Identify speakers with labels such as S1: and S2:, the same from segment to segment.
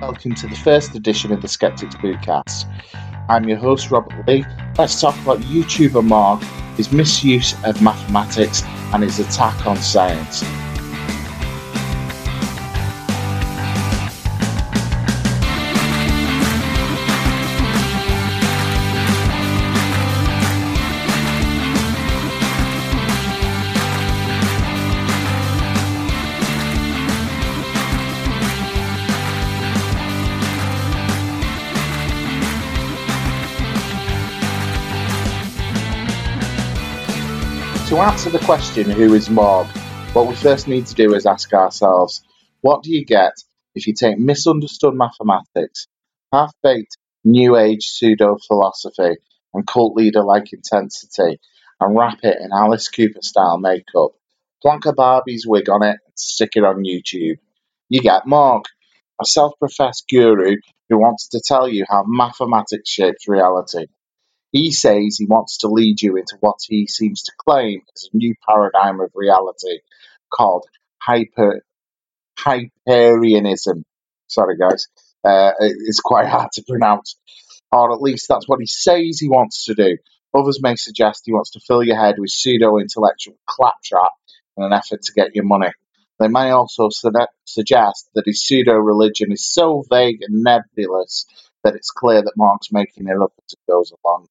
S1: welcome to the first edition of the Skeptics Bootcast. I'm your host, Robert Lee. Let's talk about YouTuber Morgue, his misuse of mathematics, and his attack on science. To answer the question, who is Morgue, what we first need to do is ask ourselves, what do you get if you take misunderstood mathematics, half baked New Age pseudo philosophy, and cult leader like intensity, and wrap it in Alice Cooper style makeup, plonk a Barbie's wig on it, and stick it on YouTube? You get Morgue, a self professed guru who wants to tell you how mathematics shapes reality. He says he wants to lead you into what he seems to claim is a new paradigm of reality called hyper Hyperianism. Sorry, guys, uh, it's quite hard to pronounce, or at least that's what he says he wants to do. Others may suggest he wants to fill your head with pseudo intellectual claptrap in an effort to get your money. They may also su- suggest that his pseudo religion is so vague and nebulous that it's clear that Morgue's making it up as it goes along.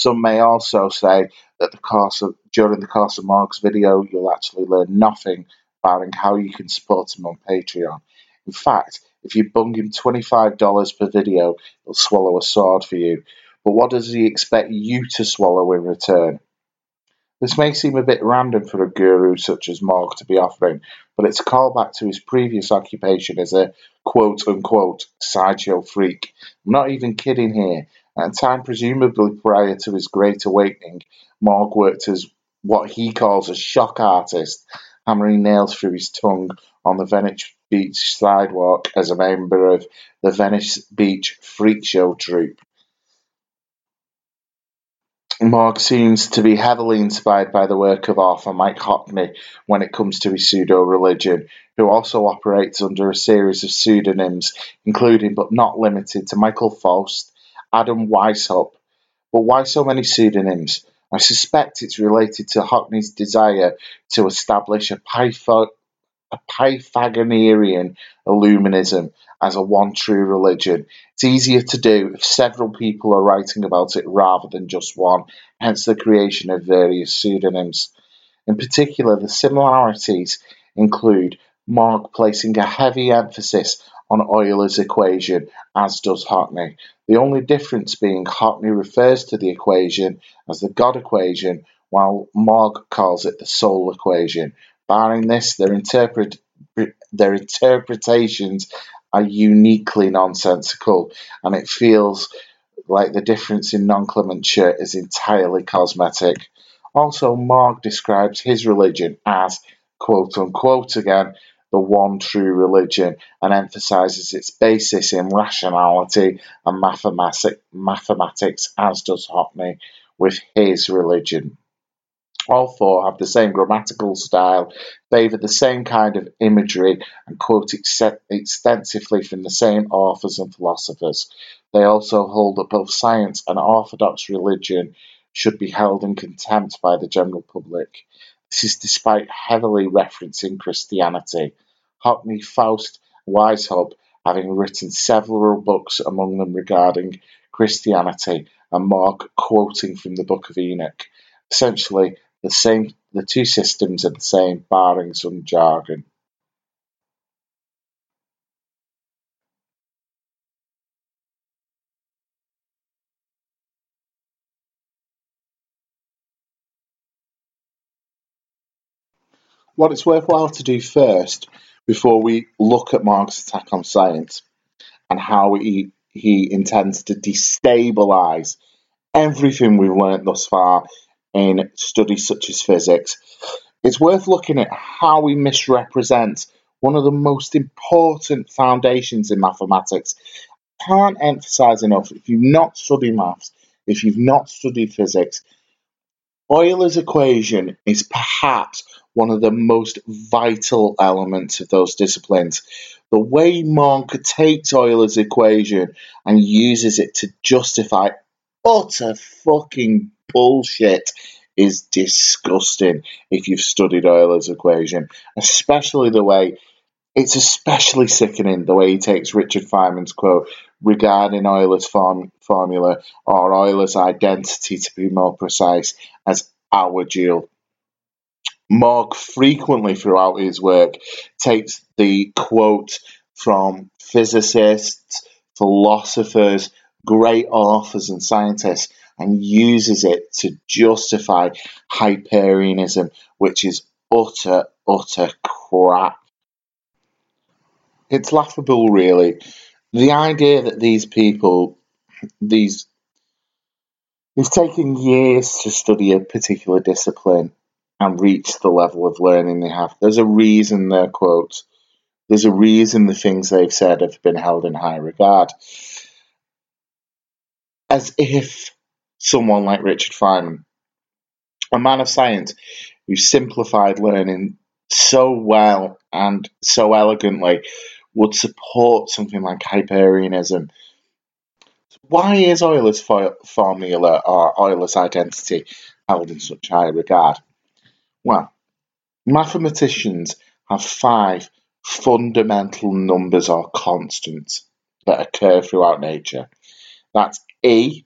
S1: Some may also say that the course of, during the course of Morgue's video, you'll actually learn nothing barring how you can support him on Patreon. In fact, if you bung him $25 per video, he'll swallow a sword for you. But what does he expect you to swallow in return? This may seem a bit random for a guru such as Morgue to be offering, but it's a callback to his previous occupation as a quote unquote sideshow freak. I'm not even kidding here. At a time presumably prior to his Great Awakening, Morgue worked as what he calls a shock artist, hammering nails through his tongue on the Venice Beach sidewalk as a member of the Venice Beach Freak Show troupe. Morgue seems to be heavily inspired by the work of author Mike Hockney when it comes to his pseudo religion, who also operates under a series of pseudonyms, including but not limited to Michael Faust, Adam Weishaupt. But why so many pseudonyms? I suspect it's related to Hockney's desire to establish a, a Pythagorean Illuminism as a one true religion. It's easier to do if several people are writing about it rather than just one, hence the creation of various pseudonyms. In particular, the similarities include Morgue placing a heavy emphasis on Euler's equation, as does Hockney. The only difference being Hockney refers to the equation as the God equation, while Morgue calls it the soul equation. Barring this, their, interpret- their interpretations are uniquely nonsensical, and it feels like the difference in nomenclature is entirely cosmetic. Also, Morgue describes his religion as, quote unquote again, the one true religion and emphasizes its basis in rationality and mathematics, as does Hockney with his religion. All four have the same grammatical style, favour the same kind of imagery, and quote extensively from the same authors and philosophers. They also hold that both science and orthodox religion should be held in contempt by the general public. This is despite heavily referencing Christianity. Hockney, Faust, Weishaupt having written several books, among them regarding Christianity, and Morgue quoting from the Book of Enoch. Essentially, the same the two systems are the same, barring some jargon. What it's worthwhile to do first, before we look at Morgue's attack on science and how he, he intends to destabilise everything we've learnt thus far in studies such as physics, it's worth looking at how we misrepresent one of the most important foundations in mathematics. Can't emphasize enough if you've not studied maths, if you've not studied physics, Euler's equation is perhaps one of the most vital elements of those disciplines. The way Morgue takes Euler's equation and uses it to justify utter fucking bullshit is disgusting if you've studied Euler's equation, especially the way it's especially sickening the way he takes Richard Feynman's quote regarding Euler's form, formula or Euler's identity, to be more precise, as our dual. Morgue frequently throughout his work takes the quote from physicists, philosophers, great authors, and scientists and uses it to justify Hyperianism, which is utter, utter crap. It's laughable, really. The idea that these people, these, it's taken years to study a particular discipline and reach the level of learning they have. There's a reason their quotes, there's a reason the things they've said have been held in high regard. As if someone like Richard Feynman, a man of science who simplified learning so well and so elegantly, would support something like Hyperianism. Why is Euler's formula or Euler's identity held in such high regard? Well, mathematicians have five fundamental numbers or constants that occur throughout nature. That's E,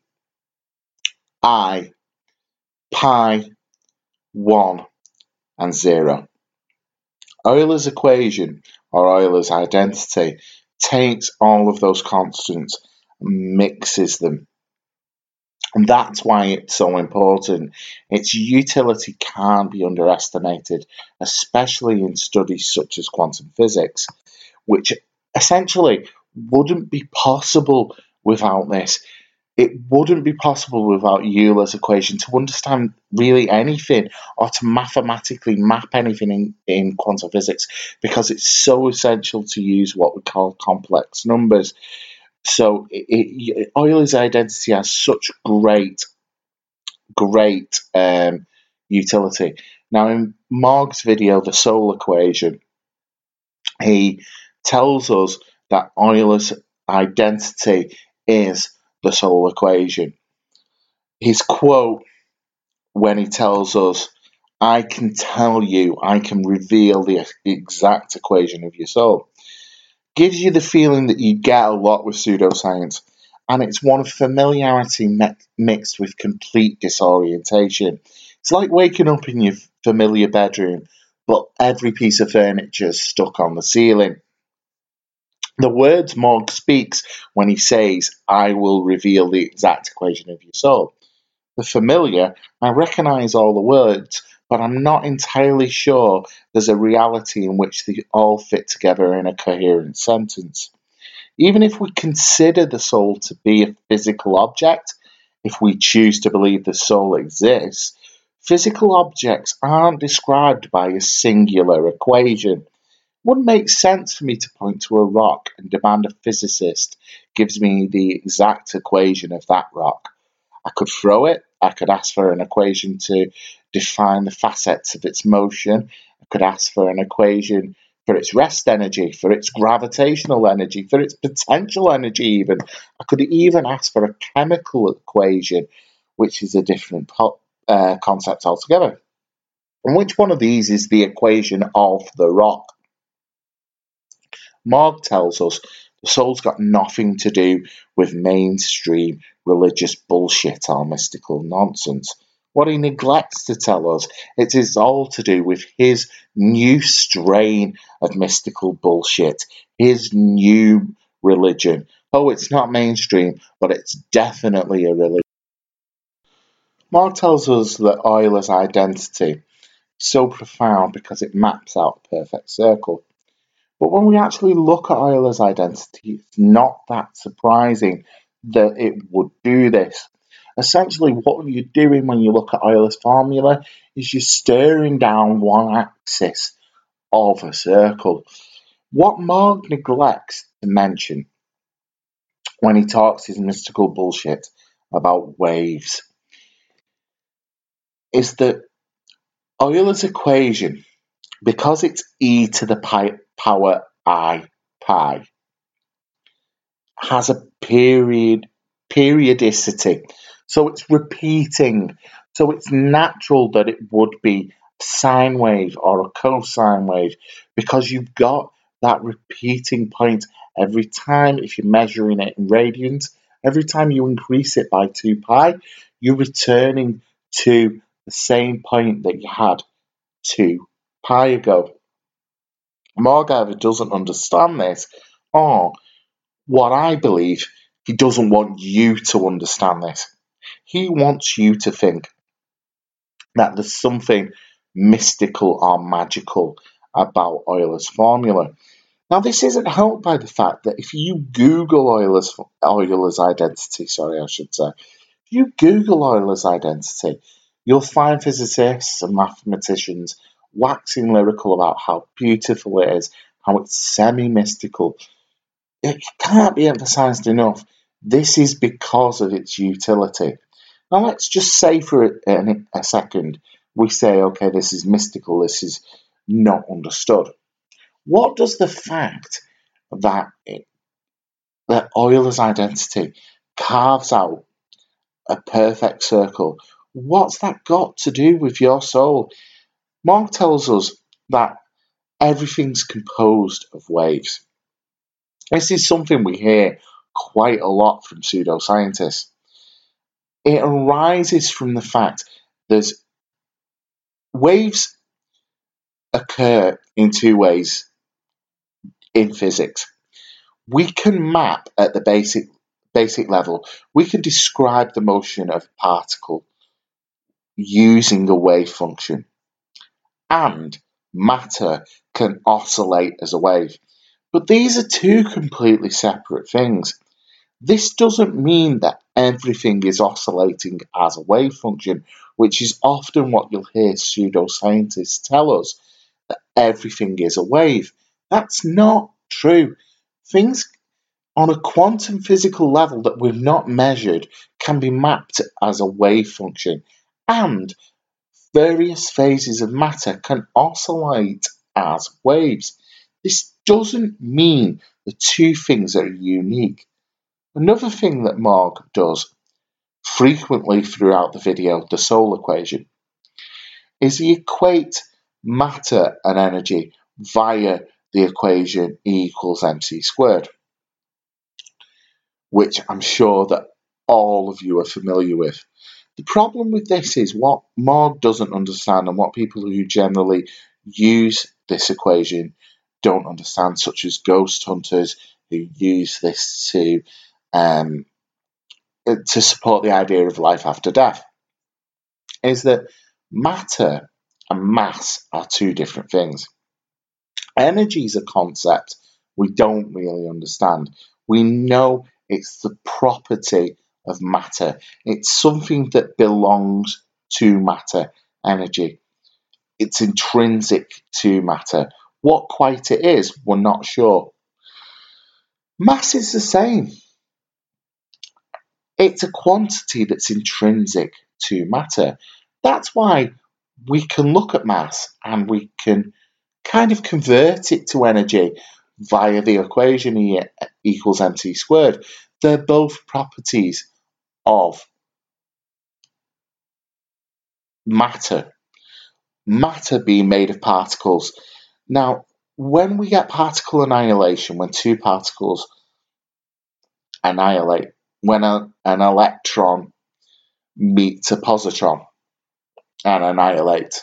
S1: I, pi, 1, and 0. Euler's equation, or Euler's identity, takes all of those constants and mixes them and that's why it's so important. Its utility can't be underestimated, especially in studies such as quantum physics, which essentially wouldn't be possible without this. It wouldn't be possible without Euler's equation to understand really anything or to mathematically map anything in, in quantum physics because it's so essential to use what we call complex numbers. So it, it, Euler's identity has such great, great um, utility. Now, in Morgue's video, The Soul Equation, he tells us that Euler's identity is the soul equation. His quote when he tells us, I can tell you, I can reveal the exact equation of your soul gives you the feeling that you get a lot with pseudoscience, and it's one of familiarity mixed with complete disorientation. It's like waking up in your familiar bedroom, but every piece of furniture is stuck on the ceiling. The words Morgue speaks when he says, I will reveal the exact equation of your soul. The familiar, I recognize all the words, but I'm not entirely sure there's a reality in which they all fit together in a coherent sentence. Even if we consider the soul to be a physical object, if we choose to believe the soul exists, physical objects aren't described by a singular equation. It wouldn't make sense for me to point to a rock and demand a physicist gives me the exact equation of that rock. I could throw it, I could ask for an equation to define the facets of its motion. I could ask for an equation for its rest energy, for its gravitational energy, for its potential energy, even. I could even ask for a chemical equation, which is a different uh, concept altogether. And which one of these is the equation of the rock? Morgue tells us the soul's got nothing to do with mainstream religious bullshit or mystical nonsense. What he neglects to tell us, it is all to do with his new strain of mystical bullshit, his new religion. Oh, it's not mainstream, but it's definitely a religion. Morgue tells us that Euler's identity is so profound because it maps out a perfect circle. But when we actually look at Euler's identity, it's not that surprising that it would do this. Essentially, what you're doing when you look at Euler's formula is you're staring down one axis of a circle. What Morgue neglects to mention when he talks his mystical bullshit about waves is that Euler's equation because it's e to the pi, power i pi, has a period periodicity. So it's repeating. So it's natural that it would be sine wave or a cosine wave because you've got that repeating point every time if you're measuring it in radians every time you increase it by 2 pi you're returning to the same point that you had 2 pi ago Morgue either doesn't understand this or what I believe he doesn't want you to understand this he wants you to think that there's something mystical or magical about Euler's formula. Now, this isn't helped by the fact that if you Google Euler's, Euler's identity, sorry, I should say, if you Google Euler's identity, you'll find physicists and mathematicians waxing lyrical about how beautiful it is, how it's semi mystical. It can't be emphasized enough. This is because of its utility. Now, let's just say for a, a second we say, okay, this is mystical, this is not understood. What does the fact that it, that Euler's identity carves out a perfect circle, what's that got to do with your soul? Morgue tells us that everything's composed of waves. This is something we hear quite a lot from pseudoscientists. It arises from the fact there's waves occur in two ways in physics. We can map at the basic basic level. We can describe the motion of a particle using a wave function. And matter can oscillate as a wave. But these are two completely separate things. This doesn't mean that everything is oscillating as a wave function, which is often what you'll hear pseudoscientists tell us that everything is a wave. That's not true. Things on a quantum physical level that we've not measured can be mapped as a wave function, and various phases of matter can oscillate as waves. This doesn't mean the two things are unique. Another thing that Morgue does frequently throughout the video, the soul equation, is he equate matter and energy via the equation E equals mc squared, which I'm sure that all of you are familiar with. The problem with this is what Morgue doesn't understand and what people who generally use this equation don't understand, such as ghost hunters who use this to um, to support the idea of life after death is that matter and mass are two different things. Energy is a concept we don't really understand. We know it's the property of matter, it's something that belongs to matter, energy. It's intrinsic to matter. What quite it is, we're not sure. Mass is the same. It's a quantity that's intrinsic to matter. That's why we can look at mass and we can kind of convert it to energy via the equation E equals mc squared. They're both properties of matter. Matter being made of particles. Now, when we get particle annihilation, when two particles annihilate, when a, an electron meets a positron and annihilate,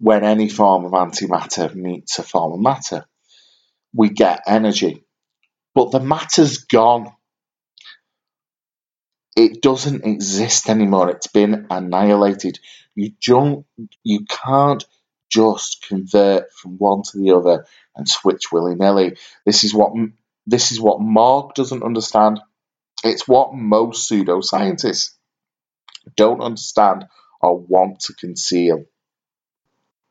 S1: when any form of antimatter meets a form of matter, we get energy. But the matter's gone. It doesn't exist anymore. It's been annihilated. You don't you can't just convert from one to the other and switch willy-nilly. This is what this is what Morgue doesn't understand. It's what most pseudoscientists don't understand or want to conceal.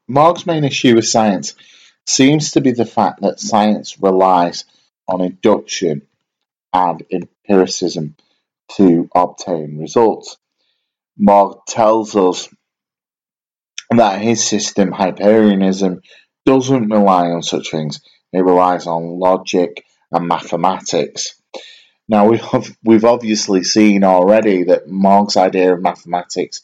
S1: Morgue's main issue with science seems to be the fact that science relies on induction and empiricism to obtain results. Morgue tells us that his system, Hyperianism, doesn't rely on such things. It relies on logic and mathematics. Now we've we've obviously seen already that Morgue's idea of mathematics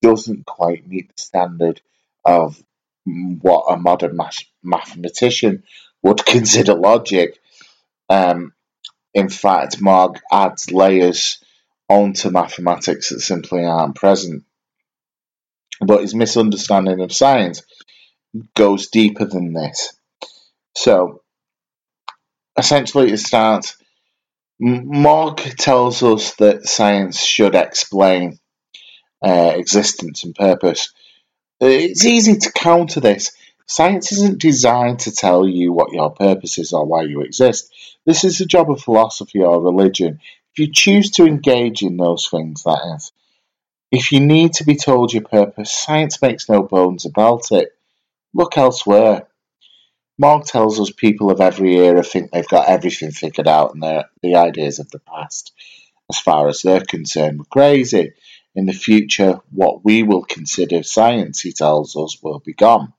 S1: doesn't quite meet the standard of what a modern math- mathematician would consider logic. Um, in fact, Morgue adds layers onto mathematics that simply aren't present. But his misunderstanding of science goes deeper than this. So, essentially, it starts. Morgue tells us that science should explain uh, existence and purpose. It's easy to counter this. Science isn't designed to tell you what your purpose is or why you exist. This is the job of philosophy or religion. If you choose to engage in those things, that is. If you need to be told your purpose, science makes no bones about it. Look elsewhere. Morgue tells us people of every era think they've got everything figured out and the ideas of the past, as far as they're concerned, were crazy. In the future, what we will consider science, he tells us, will be gone.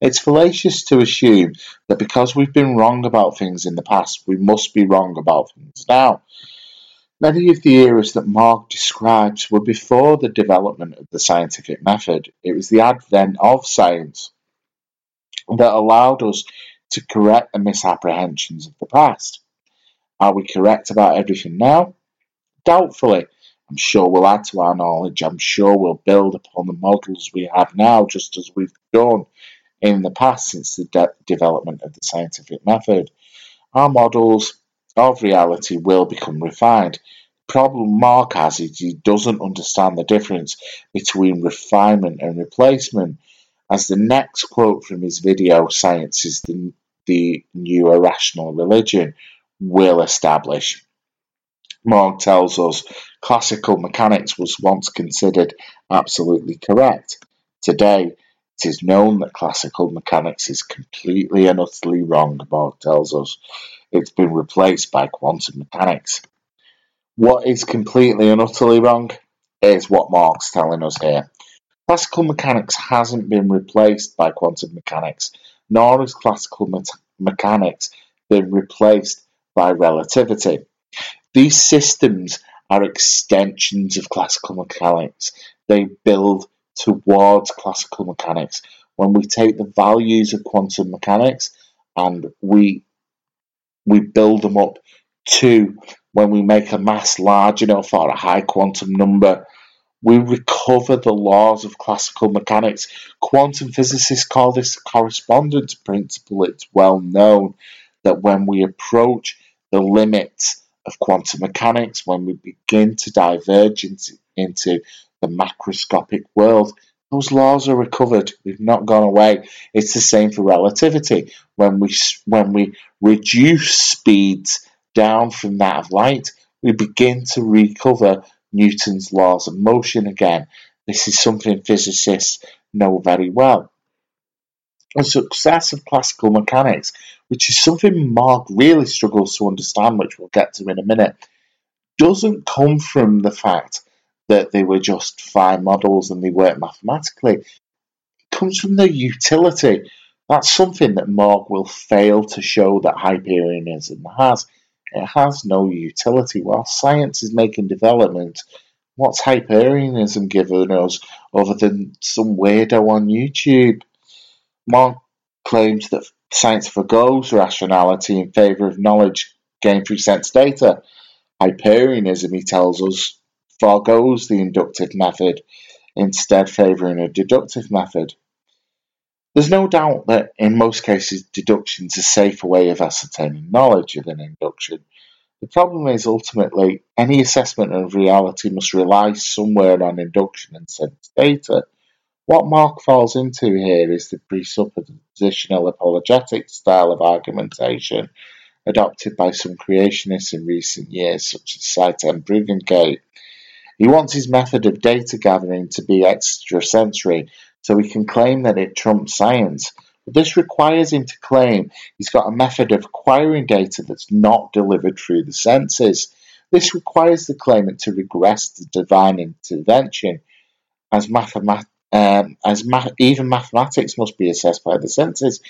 S1: It's fallacious to assume that because we've been wrong about things in the past, we must be wrong about things now. Many of the eras that Morgue describes were before the development of the scientific method. It was the advent of science that allowed us to correct the misapprehensions of the past. Are we correct about everything now? Doubtfully. I'm sure we'll add to our knowledge. I'm sure we'll build upon the models we have now, just as we've done in the past since the de- development of the scientific method. Our models of reality will become refined. Problem Morgue has is he doesn't understand the difference between refinement and replacement. As the next quote from his video, Science is the, the New Irrational Religion, will establish. Morgue tells us classical mechanics was once considered absolutely correct. Today, it is known that classical mechanics is completely and utterly wrong, Morgue tells us. It's been replaced by quantum mechanics. What is completely and utterly wrong is what Morgue's telling us here. Classical mechanics hasn't been replaced by quantum mechanics, nor has classical me- mechanics been replaced by relativity. These systems are extensions of classical mechanics. They build towards classical mechanics. When we take the values of quantum mechanics and we we build them up to when we make a mass large enough or a high quantum number, we recover the laws of classical mechanics. Quantum physicists call this the correspondence principle. It's well known that when we approach the limits of quantum mechanics when we begin to diverge into, into the macroscopic world. Those laws are recovered. They've not gone away. It's the same for relativity. When we when we reduce speeds down from that of light, we begin to recover Newton's laws of motion again. This is something physicists know very well. The success of classical mechanics which is something Morgue really struggles to understand, which we'll get to in a minute, doesn't come from the fact that they were just fine models and they work mathematically. It comes from their utility. That's something that Morgue will fail to show that Hyperianism has. It has no utility. While science is making development, what's Hyperianism giving us other than some weirdo on YouTube? Morgue claims that science forgoes rationality in favour of knowledge gained through sense data. Hyperianism, he tells us, foregoes the inductive method, instead favouring a deductive method. There's no doubt that in most cases deduction is a safer way of ascertaining knowledge than induction. The problem is ultimately any assessment of reality must rely somewhere on induction and sense data. What Morgue falls into here is the presuppositional apologetic style of argumentation adopted by some creationists in recent years, such as Sye Ten Bruggencate. He wants his method of data gathering to be extrasensory, so he can claim that it trumps science. But this requires him to claim he's got a method of acquiring data that's not delivered through the senses. This requires the claimant to regress to divine intervention, as mathemat- um, as ma- even mathematics must be assessed by the senses.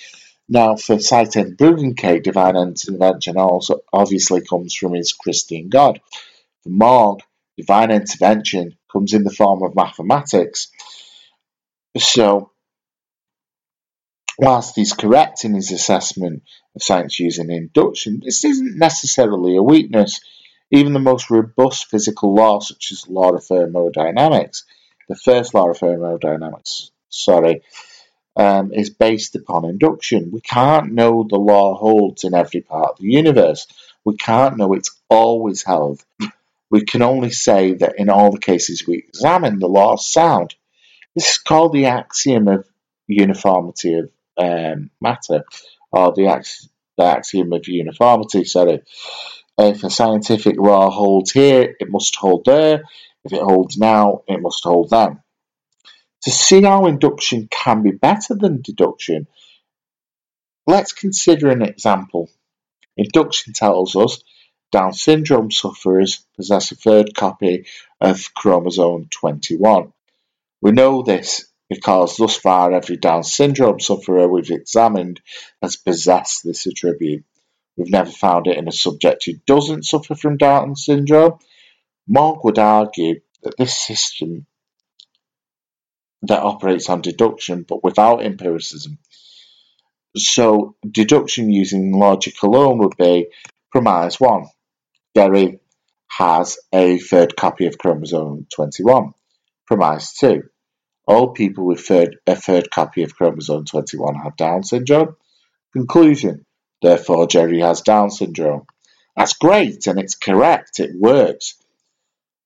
S1: Now, for Sye Ten Bruggencate, divine intervention also obviously comes from his Christian God. For Morgue, divine intervention comes in the form of mathematics. So, whilst he's correct in his assessment of science using induction, this isn't necessarily a weakness. Even the most robust physical law, such as the law of thermodynamics, the first law of thermodynamics, sorry, um, is based upon induction. We can't know the law holds in every part of the universe. We can't know it's always held. We can only say that in all the cases we examine, the law is sound. This is called the axiom of uniformity of um, matter, or the, ax- the axiom of uniformity, sorry. If a scientific law holds here, it must hold there. If it holds now, it must hold then. To see how induction can be better than deduction, let's consider an example. Induction tells us Down syndrome sufferers possess a third copy of chromosome 21. We know this because thus far every Down syndrome sufferer we've examined has possessed this attribute. We've never found it in a subject who doesn't suffer from Down syndrome. Morgue would argue that this system that operates on deduction but without empiricism. So deduction using logic alone would be premise 1. Gary has a third copy of chromosome 21. Premise 2. All people with third, a third copy of chromosome 21 have Down syndrome. Conclusion. Therefore, Jerry has Down syndrome. That's great and it's correct, it works.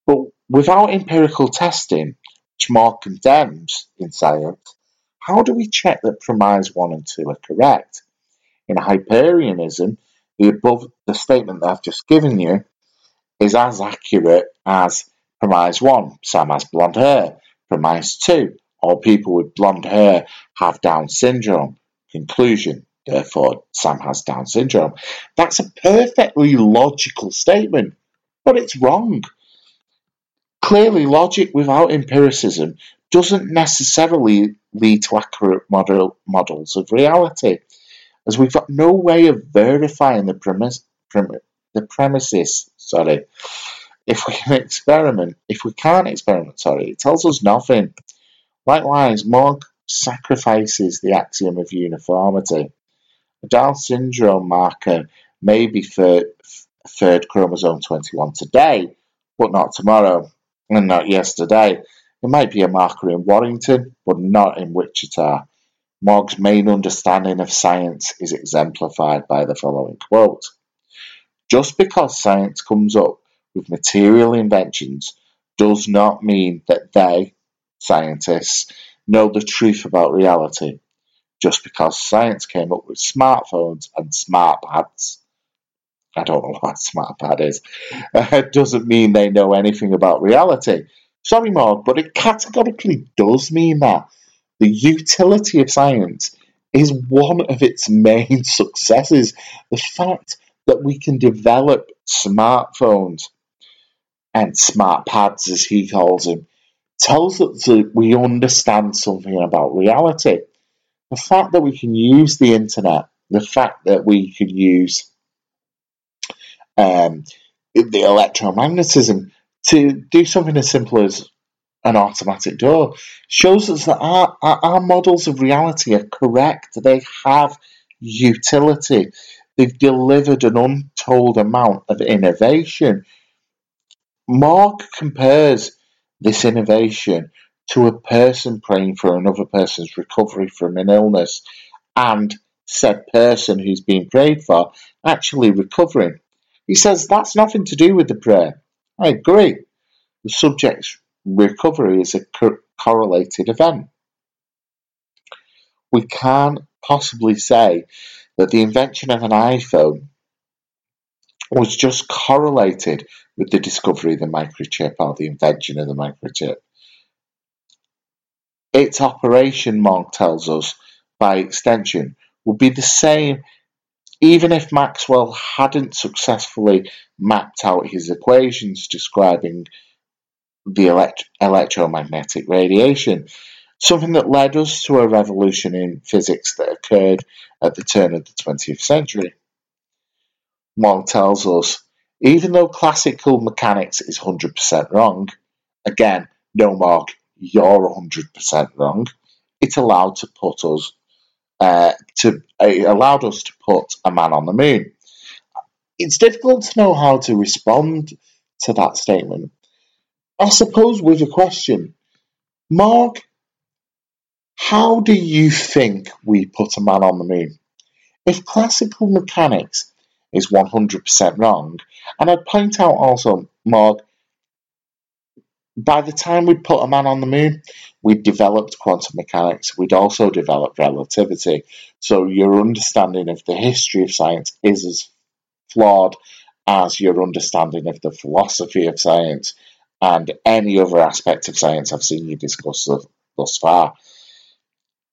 S1: But without empirical testing, which Morgue condemns in science, how do we check that premise 1 and 2 are correct? In Hyperianism, the above the statement that I've just given you is as accurate as premise 1, Sam has blonde hair. Premise 2, all people with blonde hair have Down syndrome. Conclusion, therefore Sam has Down syndrome. That's a perfectly logical statement, but it's wrong. Clearly, logic without empiricism doesn't necessarily lead to accurate model, models of reality, as we've got no way of verifying the premise, prem, the premises. Sorry, if we can experiment, if we can't experiment, sorry, it tells us nothing. Likewise, Morgue sacrifices the axiom of uniformity. A Down syndrome marker may be third, third chromosome 21 today, but not tomorrow and not yesterday. It might be a marker in Warrington, but not in Wichita. Morgue's main understanding of science is exemplified by the following quote Just because science comes up with material inventions does not mean that they, scientists, know the truth about reality. Just because science came up with smartphones and smart pads I don't know what smart pad is, uh, doesn't mean they know anything about reality. Sorry, Morgue, but it categorically does mean that. The utility of science is one of its main successes. The fact that we can develop smartphones and smart pads, as he calls them, tells us that we understand something about reality. The fact that we can use the internet, the fact that we can use um, the electromagnetism to do something as simple as an automatic door shows us that our, our, our models of reality are correct. They have utility. They've delivered an untold amount of innovation. Morgue compares this innovation to a person praying for another person's recovery from an illness and said person who's being prayed for actually recovering. He says that's nothing to do with the prayer. I agree. The subject's recovery is a co- correlated event. We can't possibly say that the invention of an iPhone was just correlated with the discovery of the microchip or the invention of the microchip. Its operation, Morgue tells us, by extension, would be the same even if Maxwell hadn't successfully mapped out his equations describing the elect- electromagnetic radiation. something that led us to a revolution in physics that occurred at the turn of the 20th century. Morgue tells us, even though classical mechanics is 100% wrong, again, no Morgue, you're 100% wrong, it allowed to put us uh, to it allowed us to put a man on the moon. It's difficult to know how to respond to that statement. I suppose with a question, Morgue, how do you think we put a man on the moon? If classical mechanics is 100% wrong, and I'd point out also, Morgue, by the time we'd put a man on the moon, we'd developed quantum mechanics. We'd also developed relativity. So your understanding of the history of science is as flawed as your understanding of the philosophy of science and any other aspect of science I've seen you discuss thus far.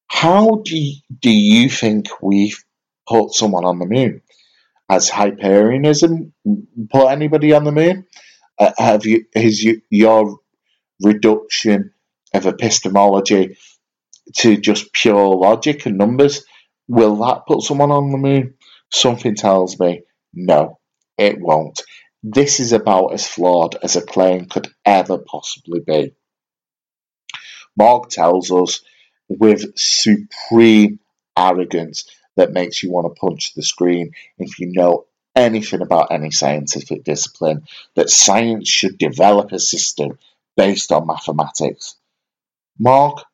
S1: How do you, do you think we've put someone on the moon? Has Hyperianism put anybody on the moon? Uh, have you you, your reduction of epistemology to just pure logic and numbers, will that put someone on the moon? Something tells me no, it won't. This is about as flawed as a claim could ever possibly be. Morgue tells us with supreme arrogance that makes you want to punch the screen if you know anything about any scientific discipline that science should develop a system based on mathematics. Morgue, have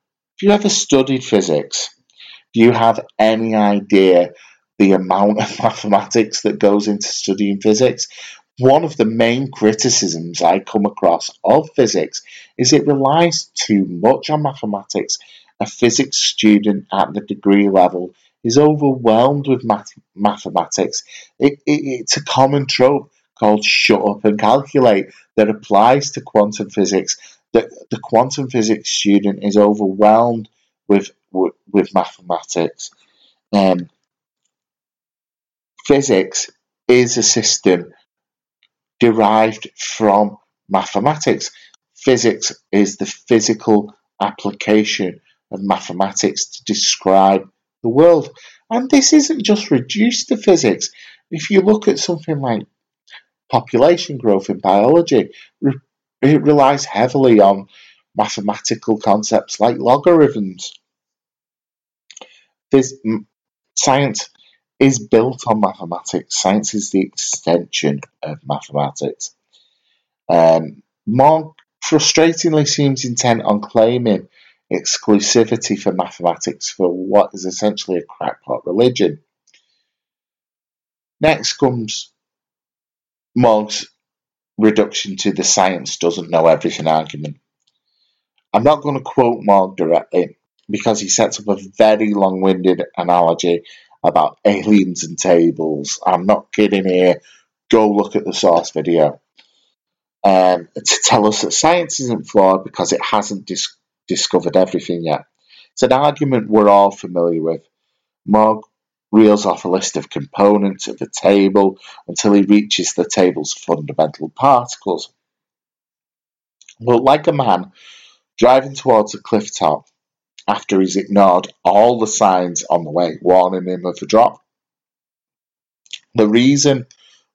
S1: you ever studied physics? Do you have any idea the amount of mathematics that goes into studying physics? One of the main criticisms I come across of physics is it relies too much on mathematics. A physics student at the degree level is overwhelmed with math- mathematics. It, it, it's a common trope called shut up and calculate that applies to quantum physics. The, the quantum physics student is overwhelmed with, with, with mathematics. Um, physics is a system derived from mathematics. Physics is the physical application of mathematics to describe the world. And this isn't just reduced to physics. If you look at something like population growth in biology, it relies heavily on mathematical concepts like logarithms. This, science is built on mathematics. Science is the extension of mathematics. Um, frustratingly seems intent on claiming exclusivity for mathematics for what is essentially a crackpot religion. Next comes Morgue's reduction to the science doesn't know everything argument. I'm not going to quote Morgue directly because he sets up a very long winded analogy about aliens and tables. I'm not kidding here. Go look at the source video. Um, to tell us that science isn't flawed because it hasn't dis- discovered everything yet. It's an argument we're all familiar with. Morgue reels off a list of components of the table until he reaches the table's fundamental particles. But like a man driving towards a cliff top after he's ignored all the signs on the way warning him of a drop. The reason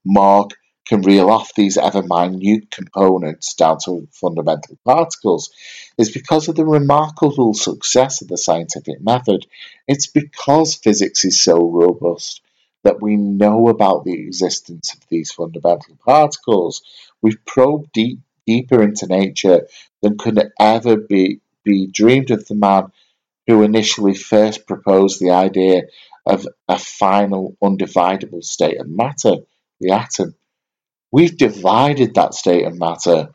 S1: Morgue can reel off these ever minute components down to fundamental particles is because of the remarkable success of the scientific method. It's because physics is so robust that we know about the existence of these fundamental particles. We've probed deep, deeper into nature than could ever be, be dreamed of the man who initially first proposed the idea of a final undividable state of matter, the atom. We've divided that state of matter.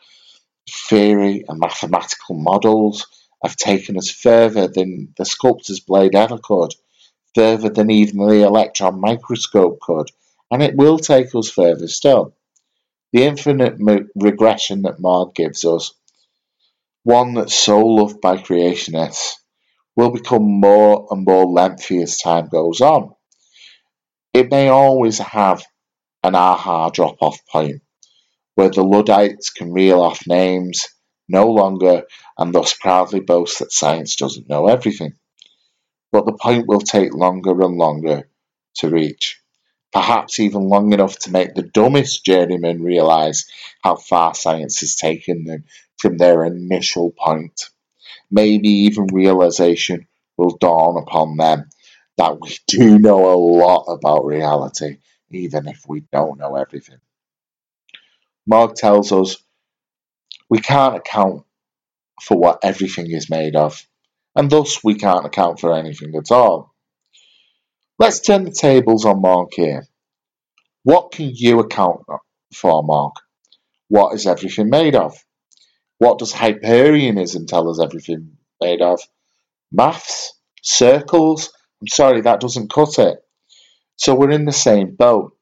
S1: Theory and mathematical models have taken us further than the sculptor's blade ever could, further than even the electron microscope could, and it will take us further still. The infinite regression that Morgue gives us, one that's so loved by creationists, will become more and more lengthy as time goes on. It may always have an aha drop off point where the Luddites can reel off names no longer and thus proudly boast that science doesn't know everything. But the point will take longer and longer to reach. Perhaps even long enough to make the dumbest journeyman realise how far science has taken them from their initial point. Maybe even realization will dawn upon them that we do know a lot about reality, even if we don't know everything. Mark tells us we can't account for what everything is made of, and thus we can't account for anything at all. Let's turn the tables on Mark here. What can you account for, Mark? What is everything made of? What does Hyperianism tell us everything made of? Maths? Circles? I'm sorry, that doesn't cut it. So we're in the same boat.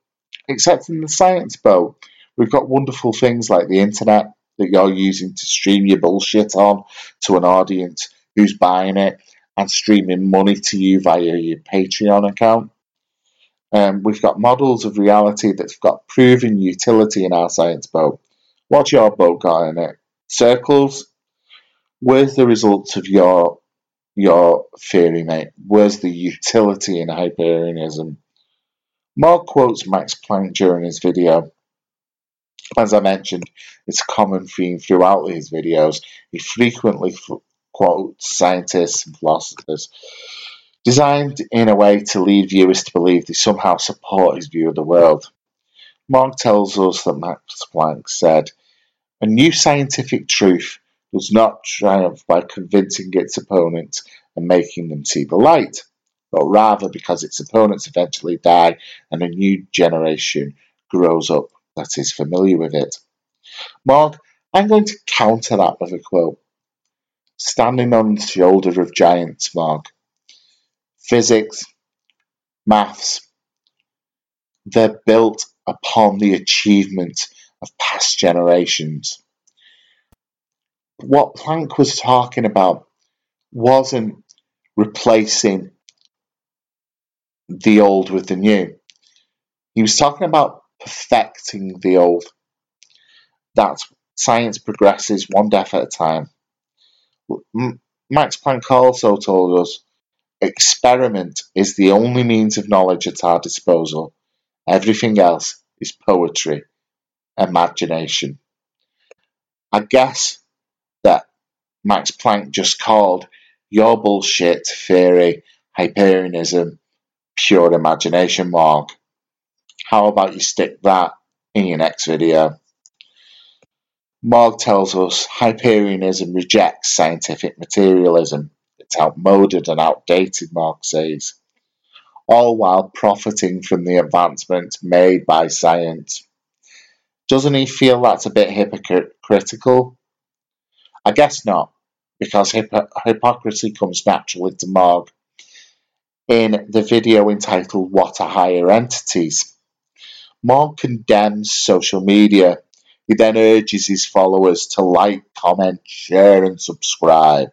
S1: Except in the science boat, we've got wonderful things like the internet that you're using to stream your bullshit on to an audience who's buying it and streaming money to you via your Patreon account. Um, we've got models of reality that's got proven utility in our science boat. What's your boat got in it? Circles? Where's the results of your your theory, mate? Where's the utility in Hyperianism? Mark quotes Max Planck during his video. As I mentioned, it's a common theme throughout his videos. He frequently f- quotes scientists and philosophers, designed in a way to lead viewers to believe they somehow support his view of the world. Mark tells us that Max Planck said, A new scientific truth does not triumph by convincing its opponents and making them see the light, but rather because its opponents eventually die and a new generation grows up that is familiar with it. Mark, I'm going to counter that with a quote. Standing on the shoulder of giants, Mark. Physics, maths, they're built upon the achievement of past generations. What Planck was talking about wasn't replacing the old with the new. He was talking about perfecting the old. That science progresses one death at a time. Max Planck also told us experiment is the only means of knowledge at our disposal. Everything else is poetry, imagination. I guess that Max Planck just called your bullshit theory, Hyperianism, pure imagination, Mark. How about you stick that in your next video? Mark tells us Hyperianism rejects scientific materialism. It's outmoded and outdated, Mark says, all while profiting from the advancements made by science. Doesn't he feel that's a bit hypocritical? I guess not, because hypocrisy comes naturally to Mark. In the video entitled What Are Higher Entities? Mark condemns social media he then urges his followers to like, comment, share, and subscribe.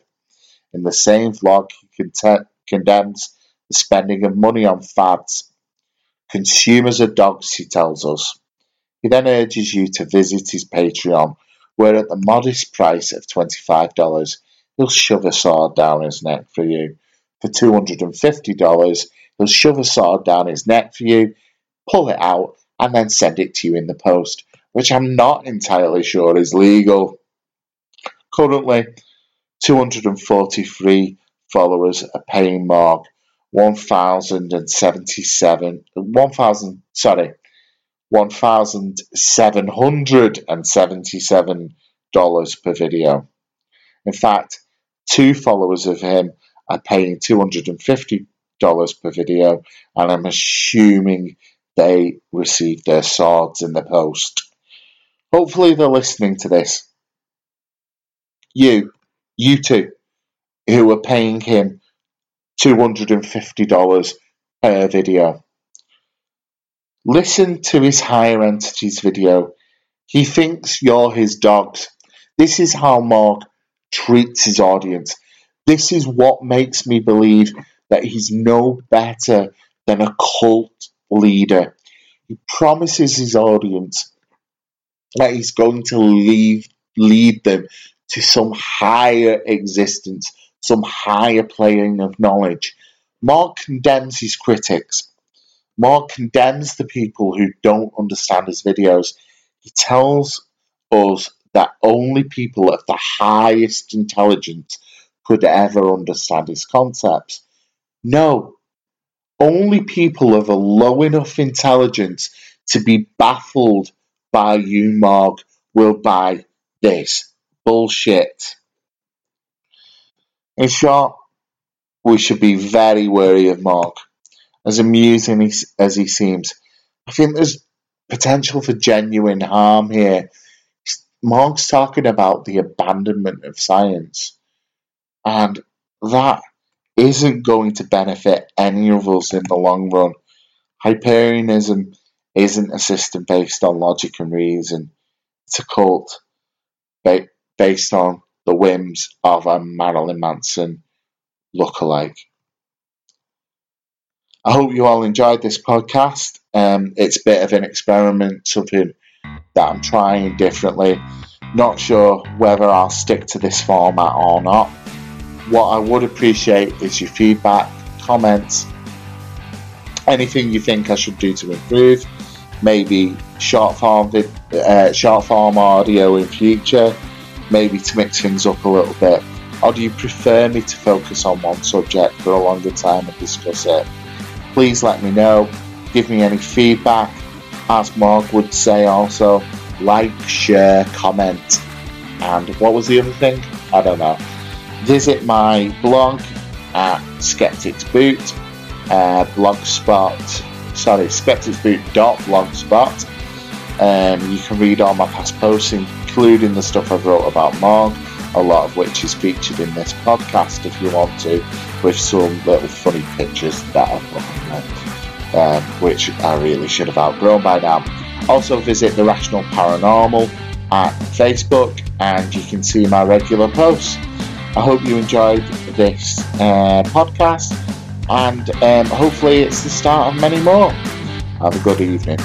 S1: In the same vlog, he condemns the spending of money on fads. Consumers are dogs, he tells us. He then urges you to visit his Patreon, where at the modest price of $25, he'll shove a sword down his neck for you. For $250, he'll shove a sword down his neck for you, pull it out, and then send it to you in the post which I'm not entirely sure is legal. Currently, 243 followers are paying Mark 1,077, 1,000, sorry, $1,777 per video. In fact, two followers of him are paying $250 per video, and I'm assuming they received their swords in the post. Hopefully they're listening to this. You, you two, who are paying him $250 per video. Listen to his higher entities video. He thinks you're his dogs. This is how Mark treats his audience. This is what makes me believe that he's no better than a cult leader. He promises his audience that he's going to lead, lead them to some higher existence, some higher plane of knowledge. Mark condemns his critics. Mark condemns the people who don't understand his videos. He tells us that only people of the highest intelligence could ever understand his concepts. No, only people of a low enough intelligence to be baffled by you, Mark, will buy this bullshit. In short, we should be very wary of Mark. As amusing as he seems, I think there's potential for genuine harm here. Mark's talking about the abandonment of science, and that isn't going to benefit any of us in the long run. Hyperianism isn't a system based on logic and reason. It's a cult based on the whims of a Marilyn Manson lookalike. I hope you all enjoyed this podcast. Um, it's a bit of an experiment, something that I'm trying differently. Not sure whether I'll stick to this format or not. What I would appreciate is your feedback, comments, anything you think I should do to improve. Maybe short form, uh, short form audio in future. Maybe to mix things up a little bit. Or do you prefer me to focus on one subject for a longer time and discuss it? Please let me know. Give me any feedback. As Mark would say, also like, share, comment, and what was the other thing? I don't know visit my blog at Skeptics Boot, uh, blogspot, sorry, skepticsboot.blogspot. Um, you can read all my past posts, including the stuff I've wrote about Morgue, a lot of which is featured in this podcast if you want to, with some little funny pictures that I've put on there, um, which I really should have outgrown by now. Also, visit The Rational Paranormal at Facebook, and you can see my regular posts. I hope you enjoyed this uh, podcast, and um, hopefully, it's the start of many more. Have a good evening.